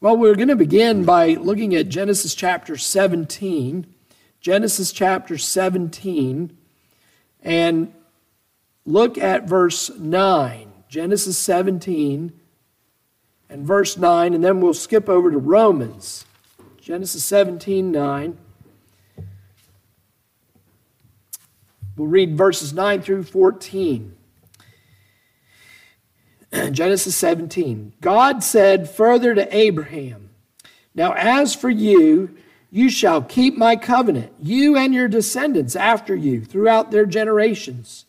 Well, we're going to begin by looking at Genesis chapter 17. Genesis chapter 17, and look at verse 9. Genesis 17 and verse 9, and then we'll skip over to Romans. Genesis 17, 9. We'll read verses 9 through 14. Genesis 17. God said further to Abraham, Now as for you, you shall keep my covenant, you and your descendants after you, throughout their generations.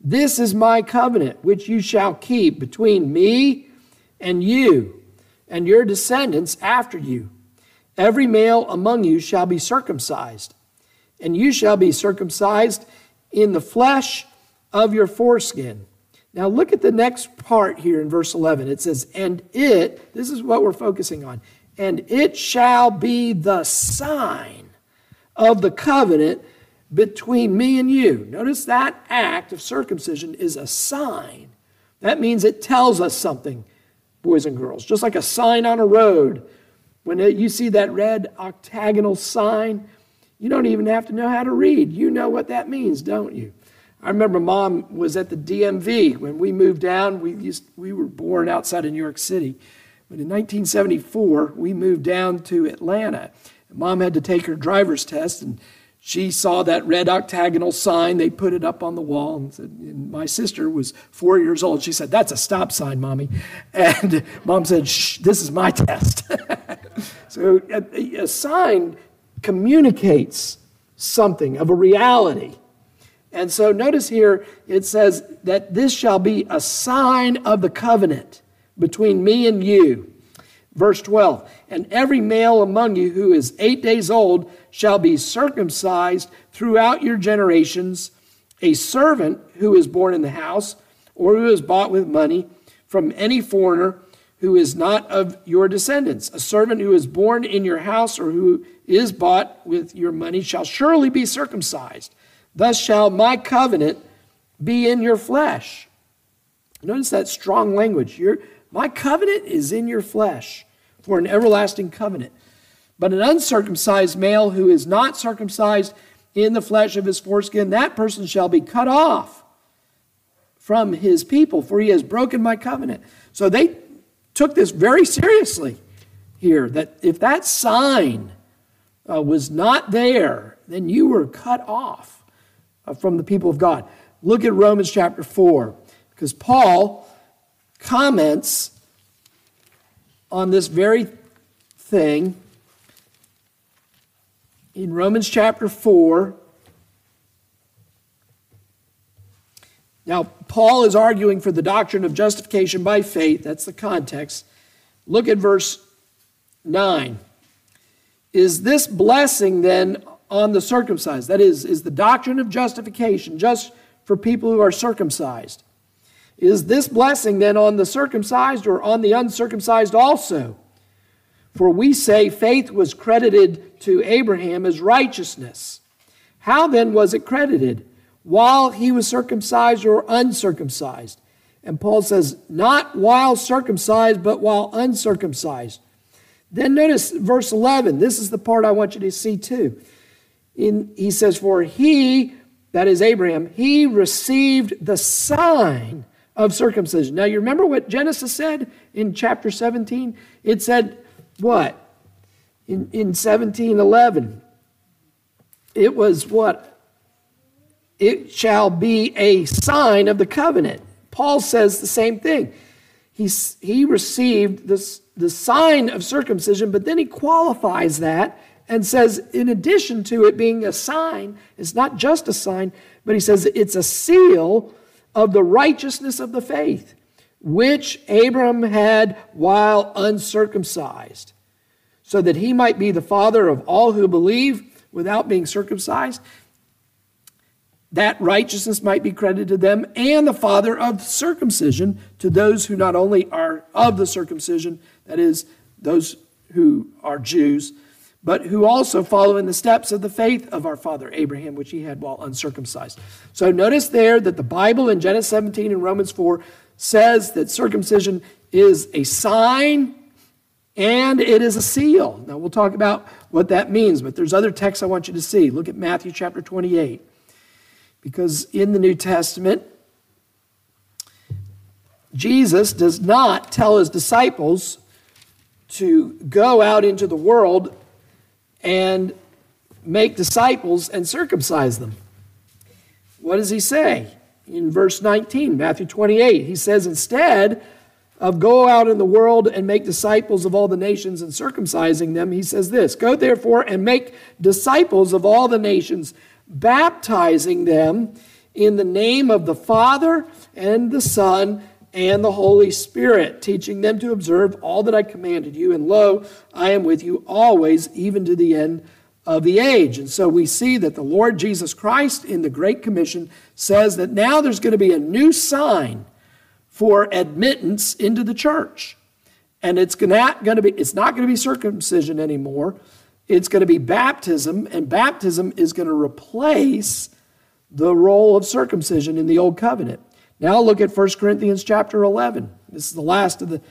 This is my covenant, which you shall keep between me and you and your descendants after you. Every male among you shall be circumcised, and you shall be circumcised in the flesh of your foreskin now look at the next part here in verse 11. It says, And it, this is what we're focusing on, and it shall be the sign of the covenant between me and you. Notice that act of circumcision is a sign. That means it tells us something, boys and girls. Just like a sign on a road. When you see that red octagonal sign, you don't even have to know how to read. You know what that means, don't you? I remember mom was at the DMV when we moved down. We, used, we were born outside of New York City. But in 1974, we moved down to Atlanta. Mom had to take her driver's test, and she saw that red octagonal sign. They put it up on the wall. And, said, and my sister was four years old. She said, That's a stop sign, mommy. And mom said, Shh, this is my test. so a, a sign communicates something of a reality. And so notice here it says that this shall be a sign of the covenant between me and you. Verse 12, and every male among you who is eight days old shall be circumcised throughout your generations. A servant who is born in the house or who is bought with money from any foreigner who is not of your descendants. A servant who is born in your house or who is bought with your money shall surely be circumcised. Thus shall my covenant be in your flesh. Notice that strong language. Your, my covenant is in your flesh for an everlasting covenant. But an uncircumcised male who is not circumcised in the flesh of his foreskin, that person shall be cut off from his people, for he has broken my covenant. So they took this very seriously here that if that sign uh, was not there, then you were cut off. Uh, from the people of God. Look at Romans chapter 4, because Paul comments on this very thing in Romans chapter 4. Now, Paul is arguing for the doctrine of justification by faith. That's the context. Look at verse 9. Is this blessing then on the circumcised. That is, is the doctrine of justification just for people who are circumcised. Is this blessing then on the circumcised or on the uncircumcised also? For we say faith was credited to Abraham as righteousness. How then was it credited? While he was circumcised or uncircumcised? And Paul says, not while circumcised, but while uncircumcised. Then notice verse 11. This is the part I want you to see too in, he says, For he, that is Abraham, he received the sign of circumcision. Now, you remember what Genesis said in chapter 17? It said, what? In, in 1711, it was what? It shall be a sign of the covenant. Paul says the same thing. He's, he received this, the sign of circumcision, but then he qualifies that and says, in addition to it being a sign, it's not just a sign, but he says it's a seal of the righteousness of the faith, which Abram had while uncircumcised, so that he might be the father of all who believe without being circumcised. That righteousness might be credited to them, and the father of circumcision to those who not only are of the circumcision, that is, those who are Jews, but who also follow in the steps of the faith of our father Abraham, which he had while uncircumcised. So notice there that the Bible in Genesis 17 and Romans 4 says that circumcision is a sign and it is a seal. Now we'll talk about what that means, but there's other texts I want you to see. Look at Matthew chapter 28. Because in the New Testament, Jesus does not tell his disciples to go out into the world and make disciples and circumcise them. What does he say? In verse 19, Matthew 28, he says, Instead of go out in the world and make disciples of all the nations and circumcising them, he says this Go therefore and make disciples of all the nations, baptizing them in the name of the Father and the Son and the Holy Spirit, teaching them to observe all that I commanded you. And lo, I am with you always, even to the end of the age. And so we see that the Lord Jesus Christ in the Great Commission says that now there's going to be a new sign for admittance into the church. And it's not going to be it's not going to be circumcision anymore. It's going to be baptism and baptism is going to replace the role of circumcision in the old covenant. Now look at 1 Corinthians chapter 11. This is the last of the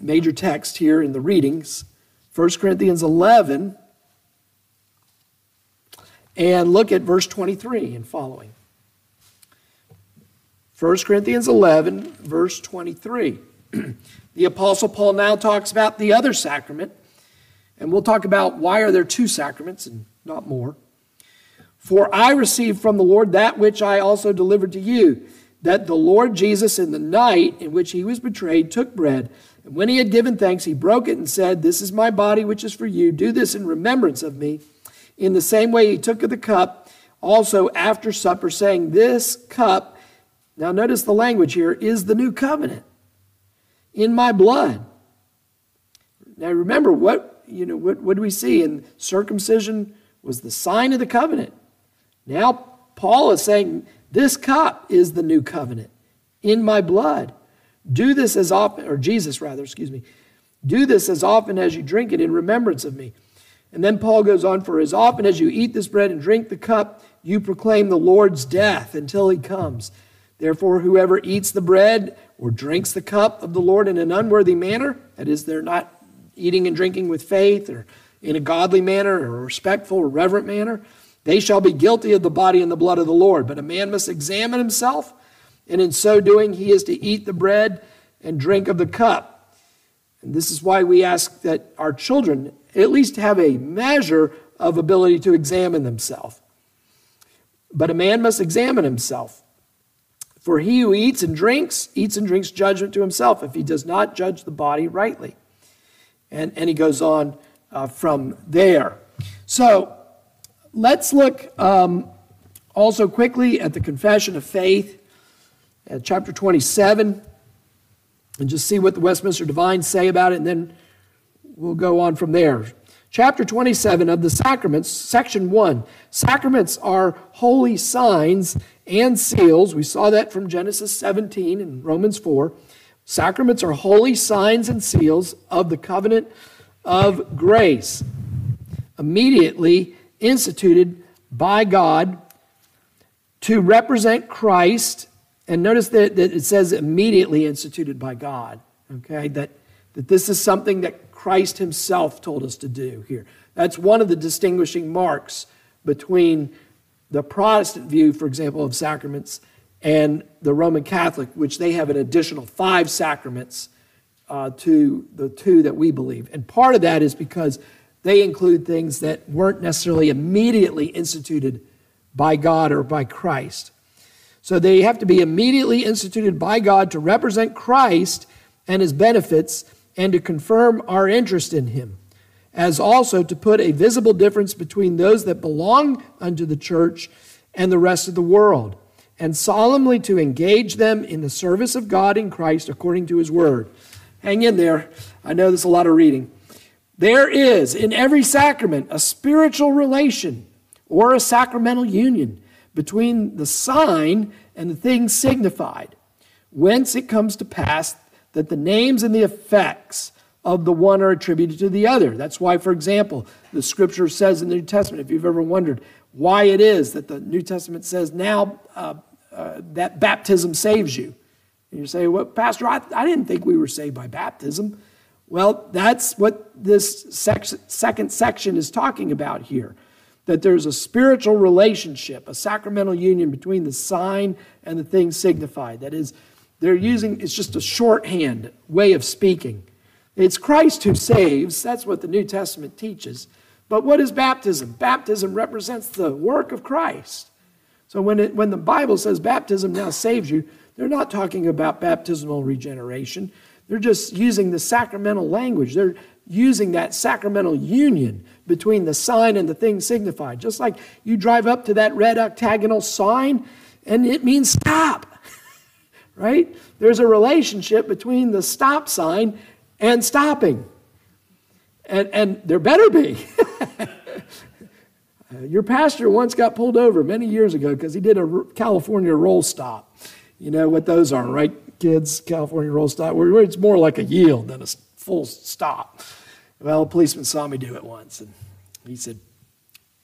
major text here in the readings. 1 Corinthians 11 and look at verse 23 and following. 1 Corinthians 11, verse 23. the Apostle Paul now talks about the other sacrament, and we'll talk about why are there two sacraments and not more. For I received from the Lord that which I also delivered to you, that the Lord Jesus, in the night in which he was betrayed, took bread. And when he had given thanks, he broke it and said, This is my body, which is for you. Do this in remembrance of me. In the same way, he took of the cup also after supper, saying, This cup, now notice the language here, is the new covenant in my blood. Now remember what you know what, what do we see? In circumcision was the sign of the covenant. Now Paul is saying, This cup is the new covenant in my blood. Do this as often, or Jesus rather, excuse me, do this as often as you drink it in remembrance of me. And then Paul goes on, For as often as you eat this bread and drink the cup, you proclaim the Lord's death until he comes. Therefore, whoever eats the bread or drinks the cup of the Lord in an unworthy manner, that is, they're not eating and drinking with faith or in a godly manner or a respectful or reverent manner, they shall be guilty of the body and the blood of the Lord. But a man must examine himself, and in so doing, he is to eat the bread and drink of the cup. And this is why we ask that our children at least have a measure of ability to examine themselves. But a man must examine himself. For he who eats and drinks, eats and drinks judgment to himself if he does not judge the body rightly. And, and he goes on uh, from there. So let's look um, also quickly at the Confession of Faith, at chapter 27, and just see what the Westminster Divines say about it, and then we'll go on from there. Chapter 27 of the Sacraments, section 1. Sacraments are holy signs and seals. We saw that from Genesis 17 and Romans 4. Sacraments are holy signs and seals of the covenant of grace, immediately instituted by God to represent Christ. And notice that, that it says immediately instituted by God, okay? That, that this is something that Christ himself told us to do here. That's one of the distinguishing marks between the Protestant view, for example, of sacraments and the Roman Catholic, which they have an additional five sacraments uh, to the two that we believe. And part of that is because they include things that weren't necessarily immediately instituted by God or by Christ. So they have to be immediately instituted by God to represent Christ and his benefits and to confirm our interest in him, as also to put a visible difference between those that belong unto the church and the rest of the world, and solemnly to engage them in the service of God in Christ according to his word. Hang in there. I know there's a lot of reading. There is in every sacrament a spiritual relation or a sacramental union between the sign and the thing signified, whence it comes to pass that the names and the effects of the one are attributed to the other. That's why, for example, the scripture says in the New Testament, if you've ever wondered why it is that the New Testament says now uh, uh, that baptism saves you. And you say, well, Pastor, I, I didn't think we were saved by baptism. Well, that's what this second section is talking about here that there's a spiritual relationship, a sacramental union between the sign and the thing signified. That is, they're using it's just a shorthand way of speaking. It's Christ who saves. That's what the New Testament teaches. But what is baptism? Baptism represents the work of Christ. So when, it, when the Bible says baptism now saves you, they're not talking about baptismal regeneration. They're just using the sacramental language. They're using that sacramental union between the sign and the thing signified. Just like you drive up to that red octagonal sign and it means stop, right? There's a relationship between the stop sign and stopping. And, and there better be. Your pastor once got pulled over many years ago because he did a California roll stop. You know what those are, right, kids? California roll stop, where it's more like a yield than a full stop. Well, a policeman saw me do it once, and he said,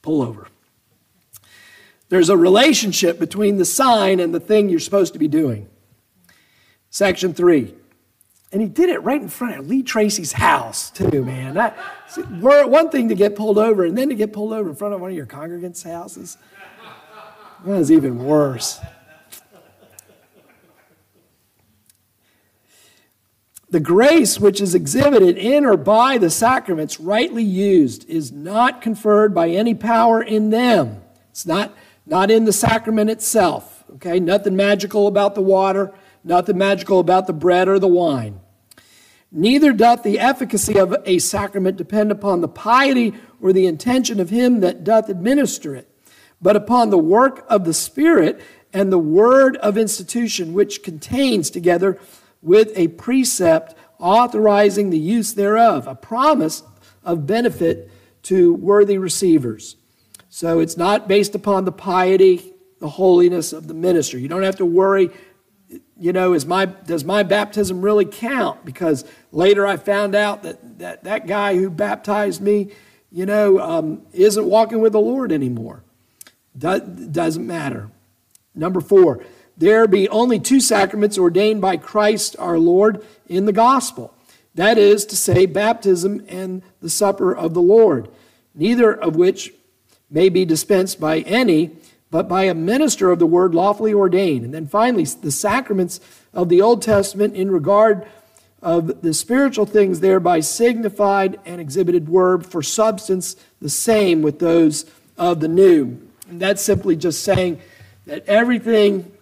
Pull over. There's a relationship between the sign and the thing you're supposed to be doing. Section three. And he did it right in front of Lee Tracy's house, too, man. That, one thing to get pulled over, and then to get pulled over in front of one of your congregants' houses. That was even worse. The grace which is exhibited in or by the sacraments, rightly used, is not conferred by any power in them. It's not, not in the sacrament itself. Okay? Nothing magical about the water, nothing magical about the bread or the wine. Neither doth the efficacy of a sacrament depend upon the piety or the intention of him that doth administer it, but upon the work of the Spirit and the word of institution, which contains together with a precept authorizing the use thereof, a promise of benefit to worthy receivers. So it's not based upon the piety, the holiness of the minister. You don't have to worry, you know, is my, does my baptism really count? Because later I found out that that, that guy who baptized me, you know, um, isn't walking with the Lord anymore. Do, doesn't matter. Number four, there be only two sacraments ordained by Christ our Lord in the gospel. That is to say, baptism and the supper of the Lord, neither of which may be dispensed by any, but by a minister of the word lawfully ordained. And then finally, the sacraments of the Old Testament in regard of the spiritual things thereby signified and exhibited word for substance the same with those of the new. And that's simply just saying that everything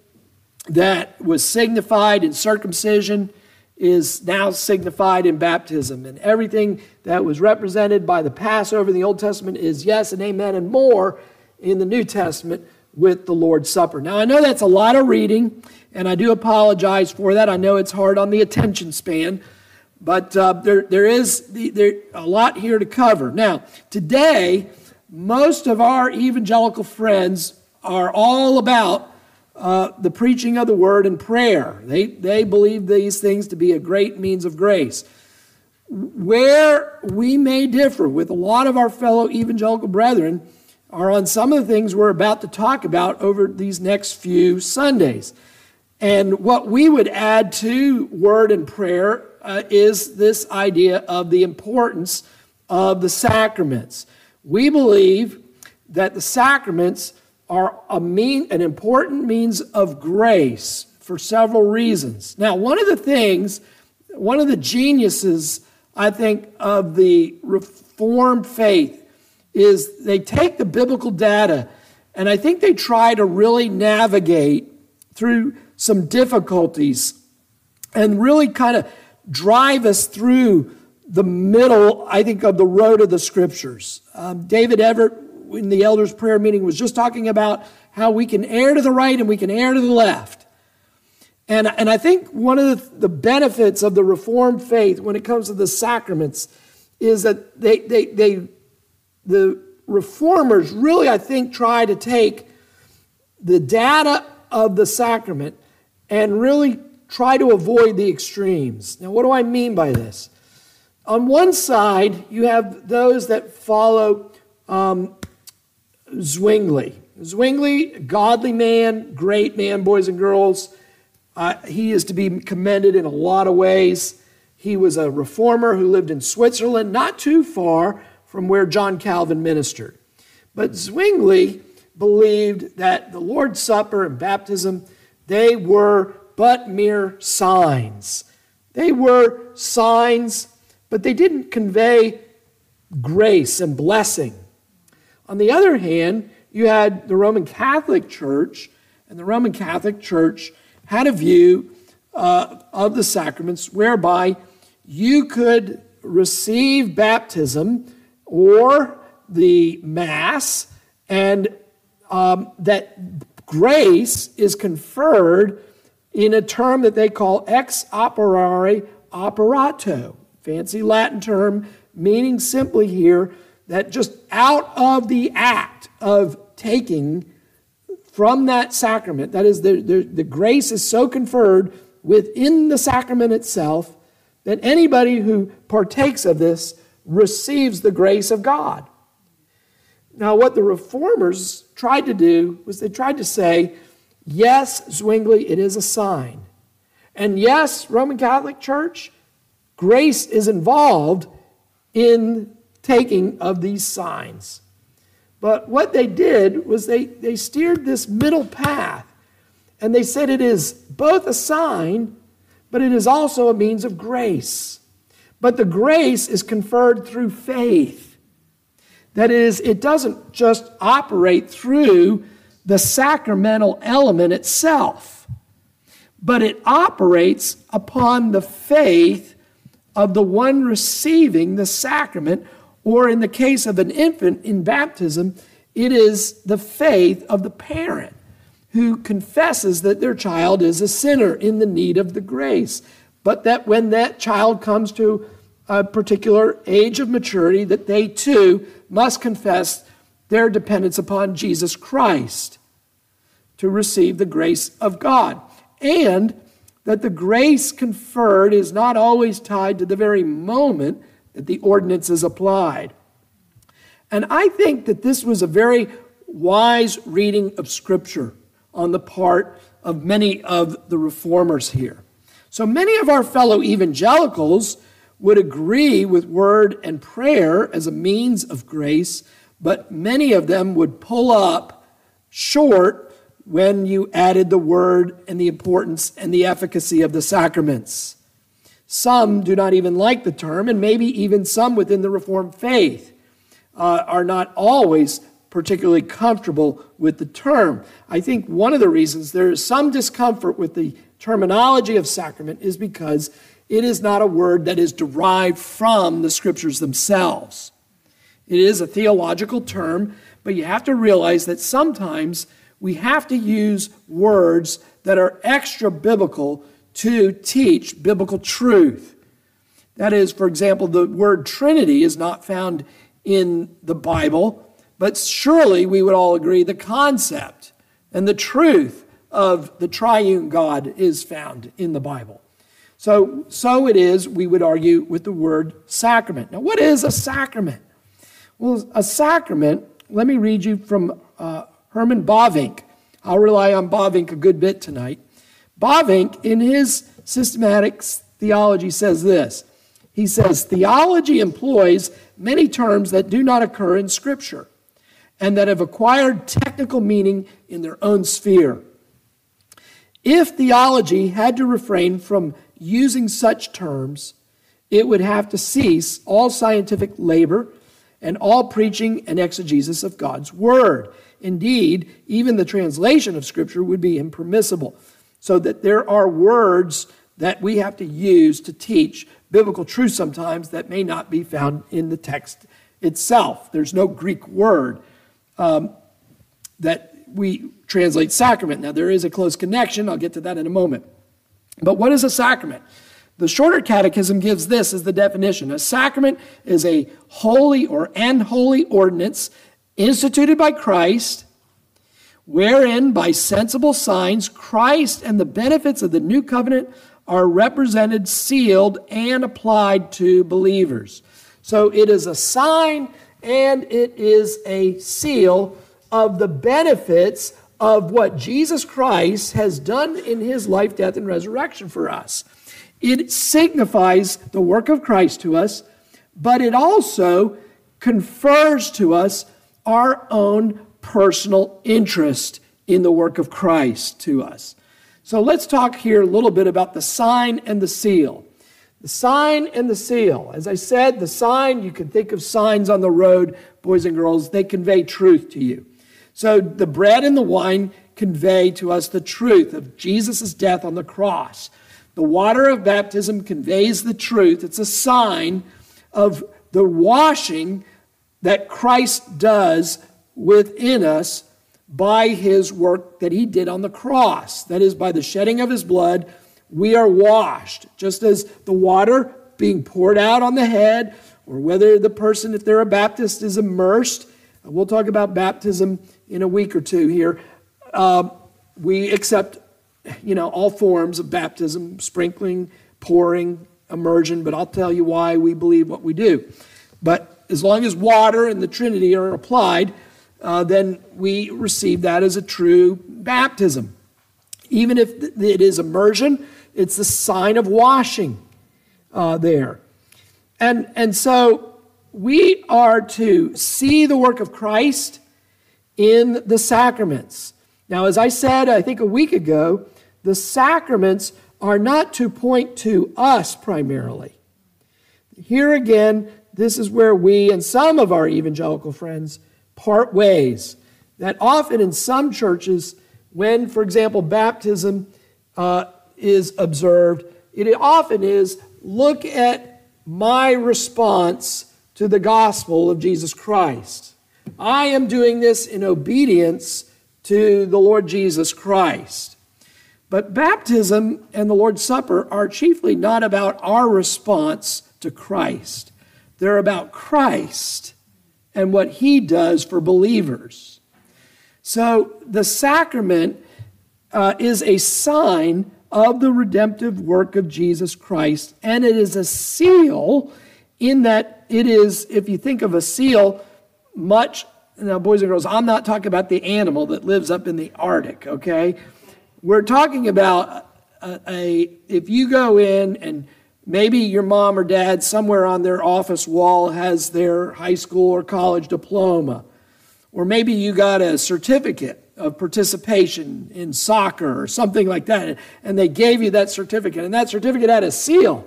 that was signified in circumcision is now signified in baptism. And everything that was represented by the Passover in the Old Testament is yes and amen and more in the New Testament with the Lord's Supper. Now, I know that's a lot of reading, and I do apologize for that. I know it's hard on the attention span, but uh, there, there is the, there, a lot here to cover. Now, today, most of our evangelical friends are all about uh, the preaching of the word and prayer. They, they believe these things to be a great means of grace. Where we may differ with a lot of our fellow evangelical brethren are on some of the things we're about to talk about over these next few Sundays. And what we would add to word and prayer uh, is this idea of the importance of the sacraments. We believe that the sacraments are a mean, an important means of grace for several reasons. Now, one of the things, one of the geniuses, I think, of the Reformed faith is they take the biblical data and I think they try to really navigate through some difficulties and really kind of drive us through the middle, I think, of the road of the scriptures. Um, David Everett in the elders' prayer meeting was just talking about how we can err to the right and we can err to the left. And, and I think one of the, the benefits of the Reformed faith when it comes to the sacraments is that they, they, they, the reformers really, I think, try to take the data of the sacrament and really try to avoid the extremes. Now, what do I mean by this? On one side, you have those that follow um, Zwingli. Zwingli, godly man, great man, boys and girls. Uh, he is to be commended in a lot of ways. He was a reformer who lived in Switzerland, not too far from where John Calvin ministered. But Zwingli believed that the Lord's Supper and baptism, they were but mere signs. They were signs, but they didn't convey grace and blessing. On the other hand, you had the Roman Catholic Church, and the Roman Catholic Church had a view uh, of the sacraments whereby you could receive baptism or the Mass, and um, that grace is conferred in a term that they call ex opere operato, fancy Latin term, meaning simply here that just out of the act of taking from that sacrament, that is, the, the, the grace is so conferred within the sacrament itself that anybody who partakes of this receives the grace of God. Now, what the reformers tried to do was they tried to say, yes, Zwingli, it is a sign. And yes, Roman Catholic Church, grace is involved in taking of these signs. But what they did was they, they steered this middle path. And they said it is both a sign, but it is also a means of grace. But the grace is conferred through faith. That is, it doesn't just operate through the sacramental element itself, but it operates upon the faith of the one receiving the sacrament or in the case of an infant in baptism, it is the faith of the parent who confesses that their child is a sinner in the need of the grace. But that when that child comes to a particular age of maturity, that they too must confess their dependence upon Jesus Christ to receive the grace of God. And that the grace conferred is not always tied to the very moment that the ordinance is applied. And I think that this was a very wise reading of Scripture on the part of many of the reformers here. So many of our fellow evangelicals would agree with word and prayer as a means of grace, but many of them would pull up short when you added the word and the importance and the efficacy of the sacraments. Some do not even like the term, and maybe even some within the Reformed faith uh, are not always particularly comfortable with the term. I think one of the reasons there is some discomfort with the terminology of sacrament is because it is not a word that is derived from the scriptures themselves. It is a theological term, but you have to realize that sometimes we have to use words that are extra biblical to teach biblical truth. That is, for example, the word Trinity is not found in the Bible, but surely we would all agree the concept and the truth of the triune God is found in the Bible. So, so it is, we would argue, with the word sacrament. Now, what is a sacrament? Well, a sacrament, let me read you from uh, Herman Bavinck. I'll rely on Bavinck a good bit tonight. Bavinck, in his systematic theology, says this. He says, Theology employs many terms that do not occur in Scripture and that have acquired technical meaning in their own sphere. If theology had to refrain from using such terms, it would have to cease all scientific labor and all preaching and exegesis of God's Word. Indeed, even the translation of Scripture would be impermissible so that there are words that we have to use to teach biblical truth sometimes that may not be found in the text itself. There's no Greek word um, that we translate sacrament. Now, there is a close connection. I'll get to that in a moment. But what is a sacrament? The shorter catechism gives this as the definition. A sacrament is a holy or an holy ordinance instituted by Christ wherein by sensible signs Christ and the benefits of the new covenant are represented, sealed, and applied to believers. So it is a sign and it is a seal of the benefits of what Jesus Christ has done in his life, death, and resurrection for us. It signifies the work of Christ to us, but it also confers to us our own personal interest in the work of Christ to us. So let's talk here a little bit about the sign and the seal. The sign and the seal. As I said, the sign, you can think of signs on the road, boys and girls, they convey truth to you. So the bread and the wine convey to us the truth of Jesus' death on the cross. The water of baptism conveys the truth. It's a sign of the washing that Christ does within us by his work that he did on the cross. That is, by the shedding of his blood, we are washed. Just as the water being poured out on the head, or whether the person, if they're a Baptist, is immersed. We'll talk about baptism in a week or two here. Uh, we accept, you know, all forms of baptism, sprinkling, pouring, immersion, but I'll tell you why we believe what we do. But as long as water and the Trinity are applied, uh, then we receive that as a true baptism. Even if it is immersion, it's the sign of washing uh, there. And, and so we are to see the work of Christ in the sacraments. Now, as I said, I think a week ago, the sacraments are not to point to us primarily. Here again, this is where we and some of our evangelical friends part ways. That often in some churches, when, for example, baptism uh, is observed, it often is look at my response to the gospel of Jesus Christ. I am doing this in obedience to the Lord Jesus Christ. But baptism and the Lord's Supper are chiefly not about our response to Christ. They're about Christ and what he does for believers. So the sacrament uh, is a sign of the redemptive work of Jesus Christ, and it is a seal in that it is, if you think of a seal, much, now, boys and girls, I'm not talking about the animal that lives up in the Arctic, okay? We're talking about a, a if you go in and Maybe your mom or dad, somewhere on their office wall, has their high school or college diploma. Or maybe you got a certificate of participation in soccer or something like that, and they gave you that certificate, and that certificate had a seal.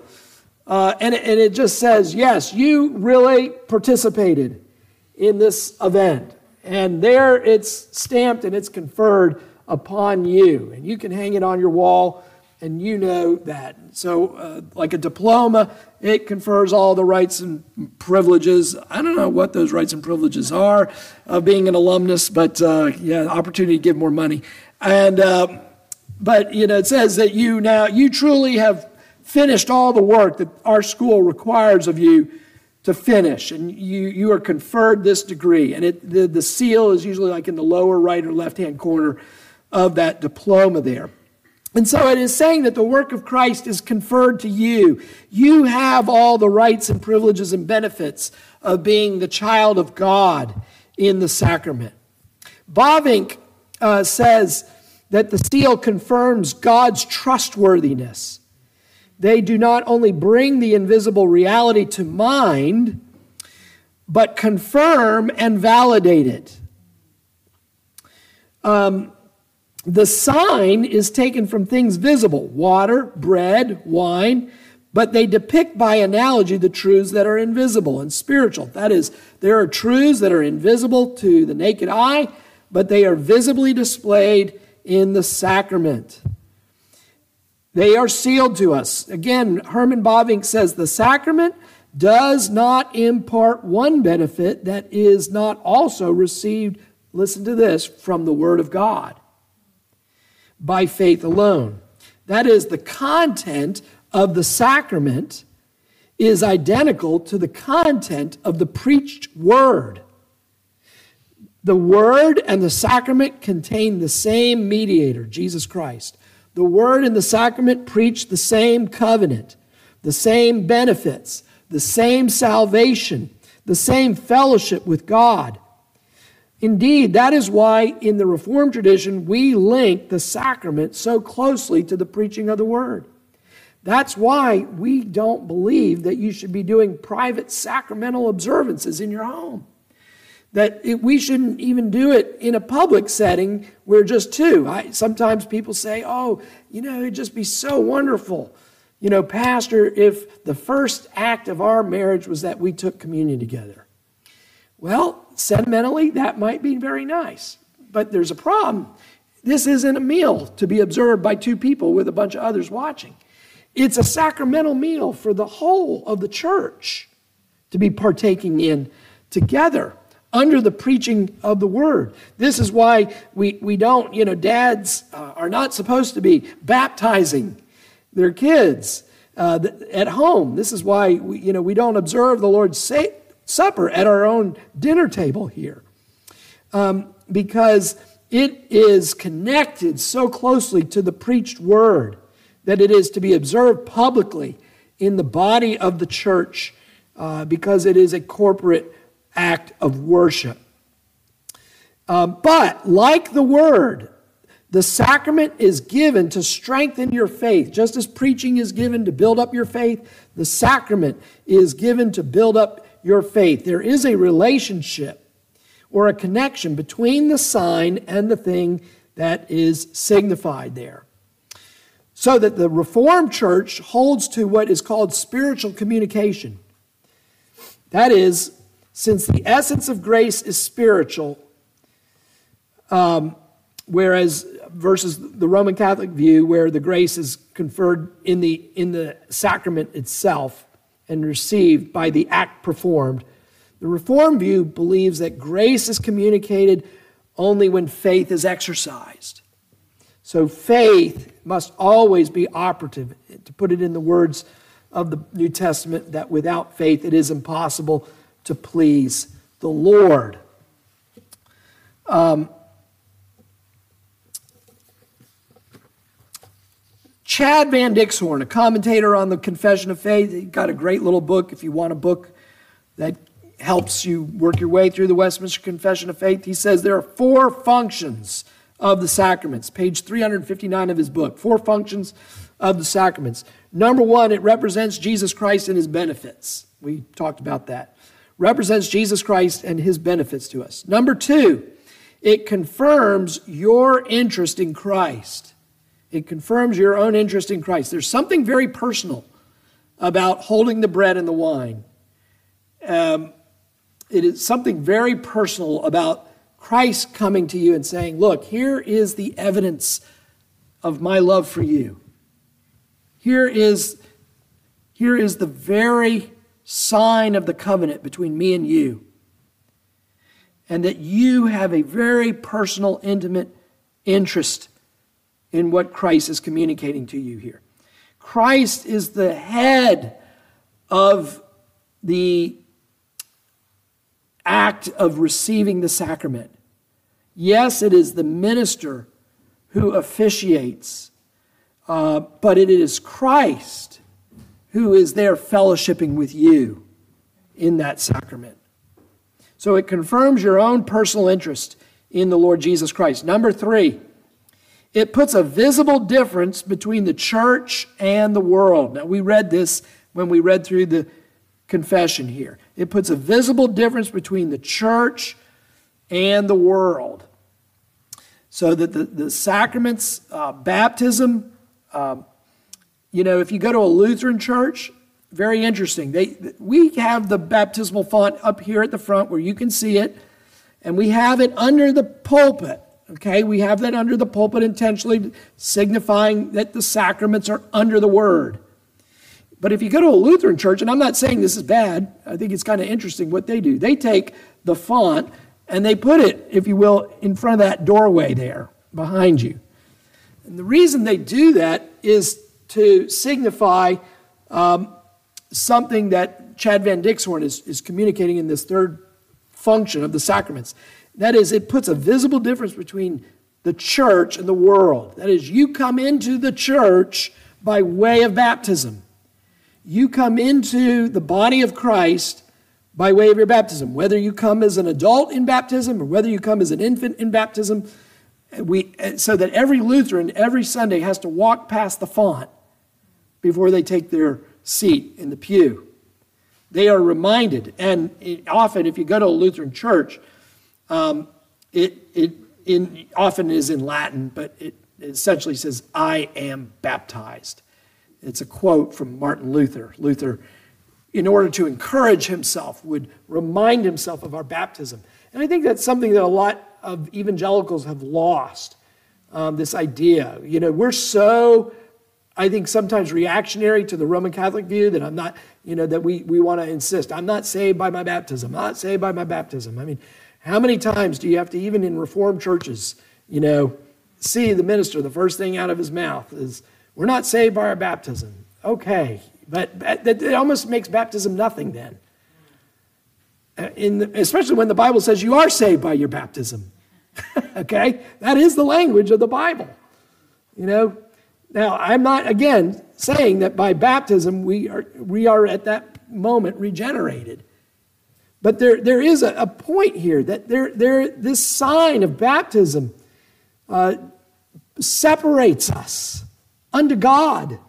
Uh, and, it, and it just says, yes, you really participated in this event. And there it's stamped and it's conferred upon you. And you can hang it on your wall and you know that. So, uh, like a diploma, it confers all the rights and privileges. I don't know what those rights and privileges are of being an alumnus, but uh, yeah, opportunity to give more money. And uh, but you know, it says that you now you truly have finished all the work that our school requires of you to finish, and you you are conferred this degree. And it the, the seal is usually like in the lower right or left hand corner of that diploma there. And so it is saying that the work of Christ is conferred to you. You have all the rights and privileges and benefits of being the child of God in the sacrament. Bavinck uh, says that the seal confirms God's trustworthiness. They do not only bring the invisible reality to mind, but confirm and validate it. Um, the sign is taken from things visible water, bread, wine, but they depict by analogy the truths that are invisible and spiritual. That is, there are truths that are invisible to the naked eye, but they are visibly displayed in the sacrament. They are sealed to us. Again, Herman Bavinck says the sacrament does not impart one benefit that is not also received, listen to this, from the Word of God by faith alone. That is, the content of the sacrament is identical to the content of the preached word. The word and the sacrament contain the same mediator, Jesus Christ. The word and the sacrament preach the same covenant, the same benefits, the same salvation, the same fellowship with God Indeed, that is why in the Reformed tradition we link the sacrament so closely to the preaching of the Word. That's why we don't believe that you should be doing private sacramental observances in your home. That it, we shouldn't even do it in a public setting where just two. I, sometimes people say, oh, you know, it'd just be so wonderful. You know, Pastor, if the first act of our marriage was that we took communion together. Well, sentimentally, that might be very nice. But there's a problem. This isn't a meal to be observed by two people with a bunch of others watching. It's a sacramental meal for the whole of the church to be partaking in together under the preaching of the word. This is why we, we don't, you know, dads uh, are not supposed to be baptizing their kids uh, at home. This is why, we, you know, we don't observe the Lord's sa- Supper at our own dinner table here. Um, because it is connected so closely to the preached word that it is to be observed publicly in the body of the church uh, because it is a corporate act of worship. Um, but like the word, the sacrament is given to strengthen your faith. Just as preaching is given to build up your faith, the sacrament is given to build up your faith. There is a relationship or a connection between the sign and the thing that is signified there so that the Reformed Church holds to what is called spiritual communication. That is, since the essence of grace is spiritual, um, whereas versus the Roman Catholic view, where the grace is conferred in the in the sacrament itself and received by the act performed, the Reformed view believes that grace is communicated only when faith is exercised. So faith must always be operative. To put it in the words of the New Testament, that without faith it is impossible to please the Lord. Um, Chad Van Dixhoorn, a commentator on the Confession of Faith, he got a great little book. If you want a book that helps you work your way through the Westminster Confession of Faith, he says there are four functions of the sacraments, page 359 of his book. Four functions of the sacraments. Number one, it represents Jesus Christ and his benefits. We talked about that. Represents Jesus Christ and his benefits to us. Number two, it confirms your interest in Christ. It confirms your own interest in Christ. There's something very personal about holding the bread and the wine. Um, it is something very personal about Christ coming to you and saying, Look, here is the evidence of my love for you. Here is, here is the very sign of the covenant between me and you. And that you have a very personal, intimate interest in what Christ is communicating to you here. Christ is the head of the act of receiving the sacrament. Yes, it is the minister who officiates, uh, but it is Christ who is there fellowshipping with you in that sacrament. So it confirms your own personal interest in the Lord Jesus Christ. Number three, it puts a visible difference between the church and the world. Now, we read this when we read through the confession here. It puts a visible difference between the church and the world. So that the, the sacraments, uh, baptism, um, you know, if you go to a Lutheran church, very interesting. They, we have the baptismal font up here at the front where you can see it, and we have it under the pulpit. Okay, we have that under the pulpit intentionally, signifying that the sacraments are under the word. But if you go to a Lutheran church, and I'm not saying this is bad, I think it's kind of interesting what they do. They take the font and they put it, if you will, in front of that doorway there behind you. And the reason they do that is to signify um, something that Chad Van Dixhoorn is, is communicating in this third function of the sacraments. That is, it puts a visible difference between the church and the world. That is, you come into the church by way of baptism you come into the body of Christ by way of your baptism. Whether you come as an adult in baptism or whether you come as an infant in baptism, we, so that every Lutheran every Sunday has to walk past the font before they take their seat in the pew. They are reminded, and often if you go to a Lutheran church, um, it, it in, often is in Latin, but it essentially says, I am baptized. It's a quote from Martin Luther. Luther, in order to encourage himself, would remind himself of our baptism. And I think that's something that a lot of evangelicals have lost um, this idea. You know, we're so, I think, sometimes reactionary to the Roman Catholic view that I'm not, you know, that we, we want to insist. I'm not saved by my baptism. I'm not saved by my baptism. I mean, how many times do you have to, even in Reformed churches, you know, see the minister, the first thing out of his mouth is, We're not saved by our baptism. Okay, but it almost makes baptism nothing then. Uh, in the, especially when the Bible says you are saved by your baptism. okay? That is the language of the Bible. You know? Now, I'm not, again, saying that by baptism we are, we are at that moment regenerated. But there, there is a, a point here that there, there, this sign of baptism uh, separates us unto God.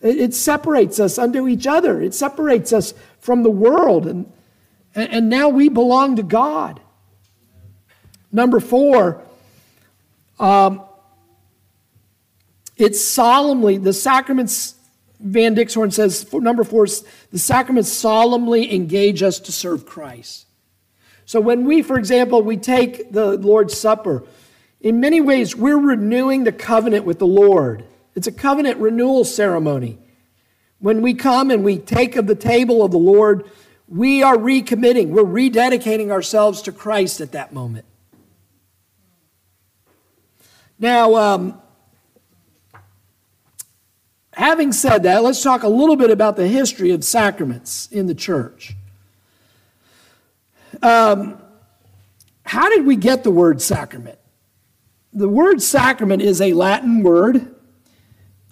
It, it, separates us unto each other. It separates us from the world. And, and now we belong to God. Number four, um, it's solemnly, the sacraments, Van Dixhoorn says, number four, the sacraments solemnly engage us to serve Christ. So when we, for example, we take the Lord's Supper, in many ways, we're renewing the covenant with the Lord. It's a covenant renewal ceremony. When we come and we take of the table of the Lord, we are recommitting, we're rededicating ourselves to Christ at that moment. Now, um, having said that, let's talk a little bit about the history of sacraments in the church. Um, how did we get the word sacrament? The word sacrament is a Latin word,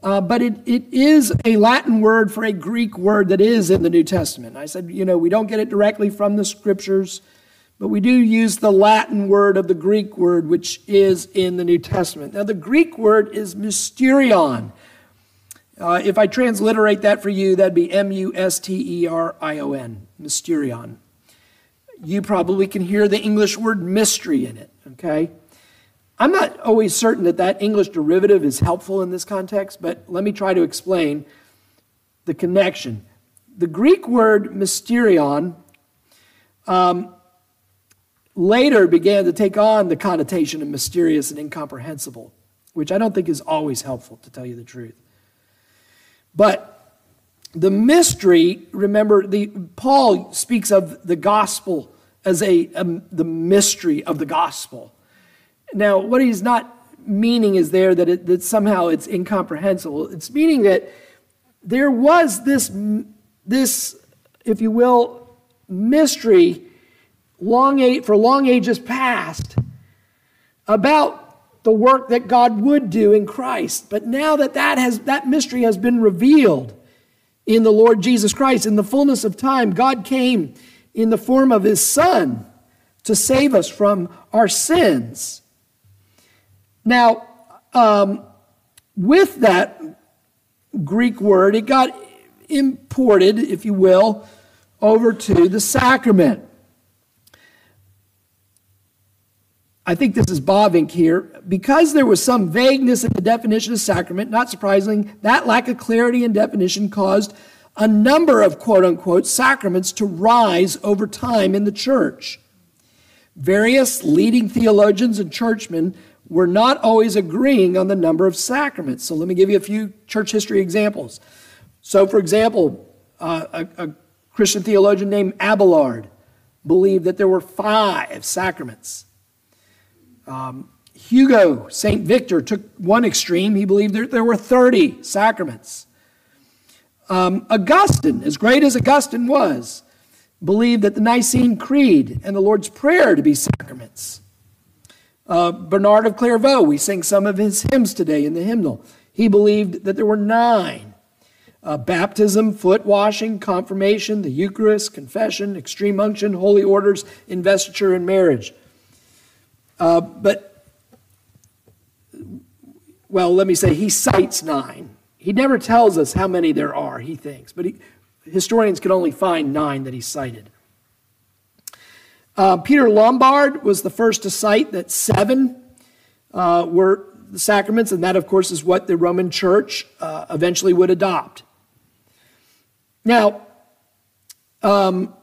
uh, but it, it is a Latin word for a Greek word that is in the New Testament. I said, you know, we don't get it directly from the scriptures. But we do use the Latin word of the Greek word, which is in the New Testament. Now, the Greek word is mysterion. Uh, if I transliterate that for you, that'd be M U S T E R I O N, mysterion. You probably can hear the English word mystery in it, okay? I'm not always certain that that English derivative is helpful in this context, but let me try to explain the connection. The Greek word mysterion um, later began to take on the connotation of mysterious and incomprehensible, which I don't think is always helpful, to tell you the truth. But the mystery, remember, the, Paul speaks of the gospel as a, um, the mystery of the gospel. Now, what he's not meaning is there that, it, that somehow it's incomprehensible. It's meaning that there was this, this, if you will, mystery long for long ages past about the work that God would do in Christ. But now that that, has, that mystery has been revealed in the Lord Jesus Christ, in the fullness of time, God came in the form of his Son to save us from our sins. Now, um, with that Greek word, it got imported, if you will, over to the sacrament. I think this is Bavinck here. Because there was some vagueness in the definition of sacrament, not surprisingly, that lack of clarity and definition caused a number of quote unquote sacraments to rise over time in the church. Various leading theologians and churchmen were not always agreeing on the number of sacraments. So let me give you a few church history examples. So, for example, uh, a, a Christian theologian named Abelard believed that there were five sacraments. Um, Hugo, St. Victor, took one extreme. He believed there, there were 30 sacraments. Um, Augustine, as great as Augustine was, believed that the Nicene Creed and the Lord's Prayer to be sacraments. Uh, Bernard of Clairvaux, we sing some of his hymns today in the hymnal. He believed that there were nine uh, baptism, foot washing, confirmation, the Eucharist, confession, extreme unction, holy orders, investiture, and marriage. Uh, but, well, let me say, he cites nine. He never tells us how many there are, he thinks, but he, historians can only find nine that he cited. Uh, Peter Lombard was the first to cite that seven uh, were the sacraments, and that, of course, is what the Roman Church uh, eventually would adopt. Now, um,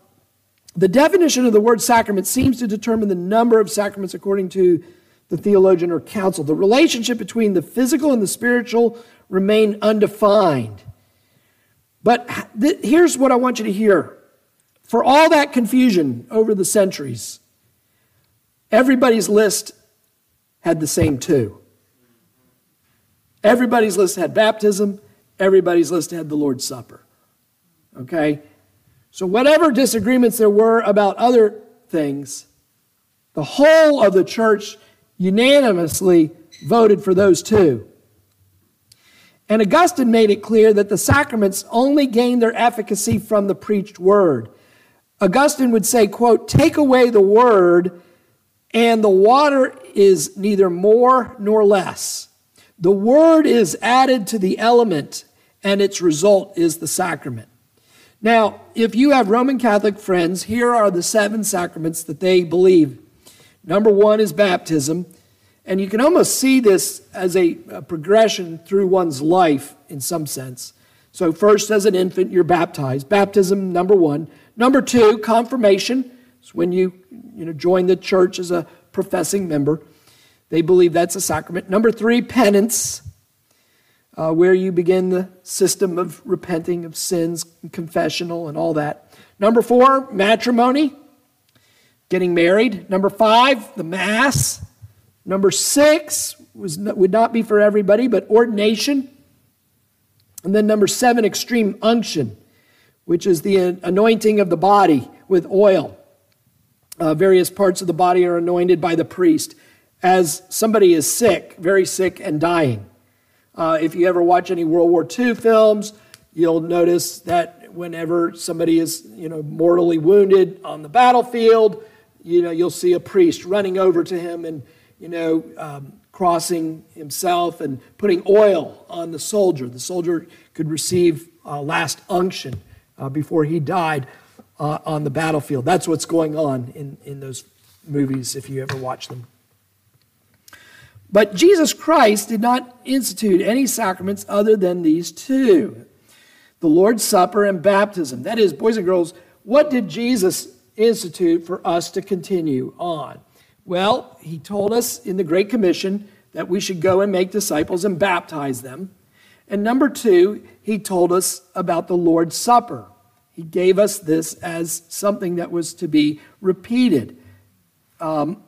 the definition of the word sacrament seems to determine the number of sacraments according to the theologian or council. The relationship between the physical and the spiritual remain undefined. But th- here's what I want you to hear. For all that confusion over the centuries, everybody's list had the same two. Everybody's list had baptism, everybody's list had the Lord's Supper. Okay? So, whatever disagreements there were about other things, the whole of the church unanimously voted for those two. And Augustine made it clear that the sacraments only gain their efficacy from the preached word. Augustine would say, quote, take away the word, and the water is neither more nor less. The word is added to the element, and its result is the sacrament. Now, if you have Roman Catholic friends, here are the seven sacraments that they believe. Number one is baptism. And you can almost see this as a, a, progression through one's life in some sense. So, first, as an infant, you're baptized. Baptism, number one. Number two, confirmation. It's when you, you know, join the church as a professing member. They believe that's a sacrament. Number three, penance uh, where you begin the system of repenting of sins, confessional, and all that. Number four, matrimony, getting married. Number five, the Mass. Number six was, would not be for everybody, but ordination. And then number seven, extreme unction, which is the anointing of the body with oil. Uh, various parts of the body are anointed by the priest as somebody is sick, very sick, and dying. Uh, if you ever watch any World War II films, you'll notice that whenever somebody is, you know, mortally wounded on the battlefield, you know, you'll see a priest running over to him and, you know, um, crossing himself and putting oil on the soldier. The soldier could receive uh, last unction uh, before he died uh, on the battlefield. That's what's going on in, in those movies if you ever watch them. But Jesus Christ did not institute any sacraments other than these two the Lord's Supper and baptism. That is, boys and girls, what did Jesus institute for us to continue on? Well, he told us in the Great Commission that we should go and make disciples and baptize them. And number two, he told us about the Lord's Supper. He gave us this as something that was to be repeated. Um,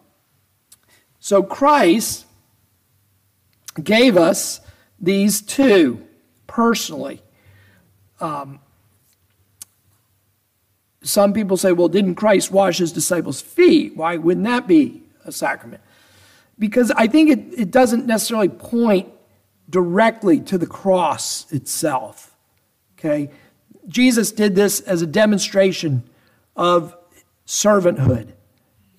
so Christ gave us these two personally. Um, some people say, well, didn't Christ wash his disciples' feet? Why wouldn't that be a sacrament? Because I think it, it doesn't necessarily point directly to the cross itself. Okay? Jesus did this as a demonstration of servanthood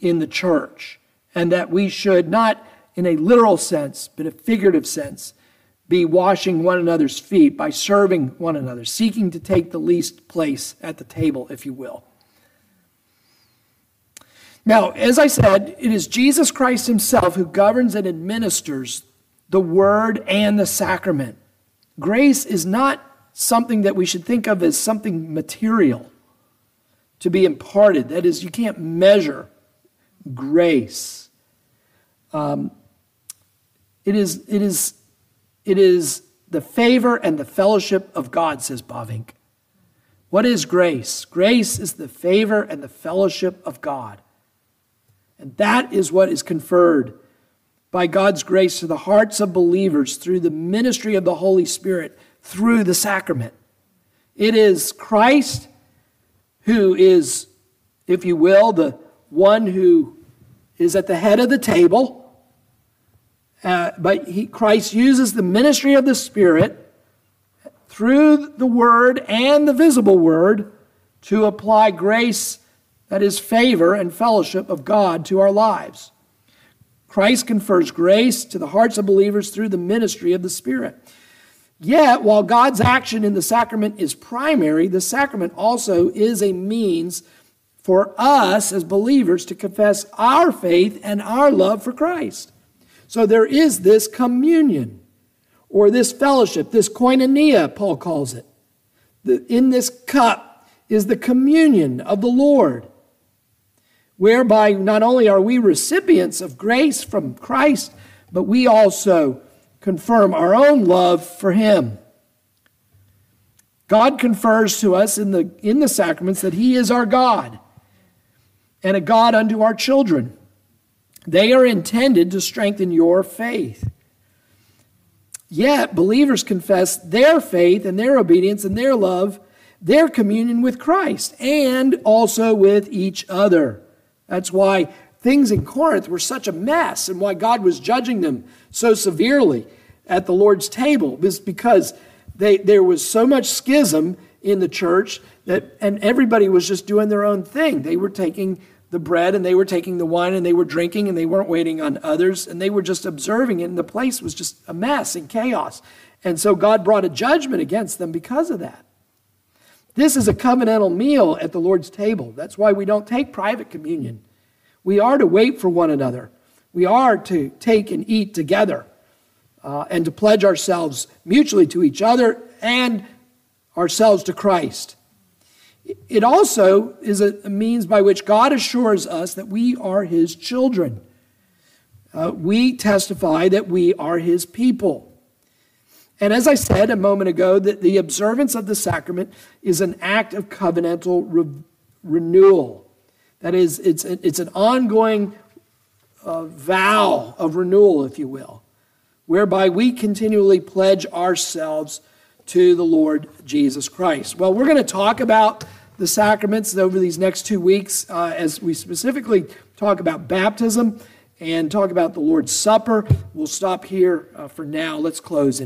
in the church, and that we should not in a literal sense, but a figurative sense, be washing one another's feet by serving one another, seeking to take the least place at the table, if you will. Now, as I said, it is Jesus Christ Himself who governs and administers the Word and the sacrament. Grace is not something that we should think of as something material to be imparted. That is, you can't measure grace. Um, it is, it is, it is the favor and the fellowship of God, says Bavinck. What is grace? Grace is the favor and the fellowship of God. And that is what is conferred by God's grace to the hearts of believers through the ministry of the Holy Spirit, through the sacrament. It is Christ who is, if you will, the one who is at the head of the table uh, but he, Christ uses the ministry of the Spirit through the Word and the visible Word to apply grace, that is, favor and fellowship of God to our lives. Christ confers grace to the hearts of believers through the ministry of the Spirit. Yet, while God's action in the sacrament is primary, the sacrament also is a means for us as believers to confess our faith and our love for Christ. So there is this communion or this fellowship, this koinonia, Paul calls it. In this cup is the communion of the Lord, whereby not only are we recipients of grace from Christ, but we also confirm our own love for Him. God confers to us in the, in the sacraments that He is our God and a God unto our children. They are intended to strengthen your faith. Yet, believers confess their faith and their obedience and their love, their communion with Christ, and also with each other. That's why things in Corinth were such a mess and why God was judging them so severely at the Lord's table is because they, there was so much schism in the church that and everybody was just doing their own thing. They were taking the bread and they were taking the wine and they were drinking and they weren't waiting on others and they were just observing it and the place was just a mess and chaos. And so God brought a judgment against them because of that. This is a covenantal meal at the Lord's table. That's why we don't take private communion. We are to wait for one another. We are to take and eat together uh, and to pledge ourselves mutually to each other and ourselves to Christ. It also is a means by which God assures us that we are His children. Uh, we testify that we are His people. And as I said a moment ago, that the observance of the sacrament is an act of covenantal re- renewal. That is, it's, it's an ongoing uh, vow of renewal, if you will, whereby we continually pledge ourselves to the Lord Jesus Christ. Well, we're going to talk about the sacraments over these next two weeks uh, as we specifically talk about baptism and talk about the Lord's Supper. We'll stop here uh, for now. Let's close.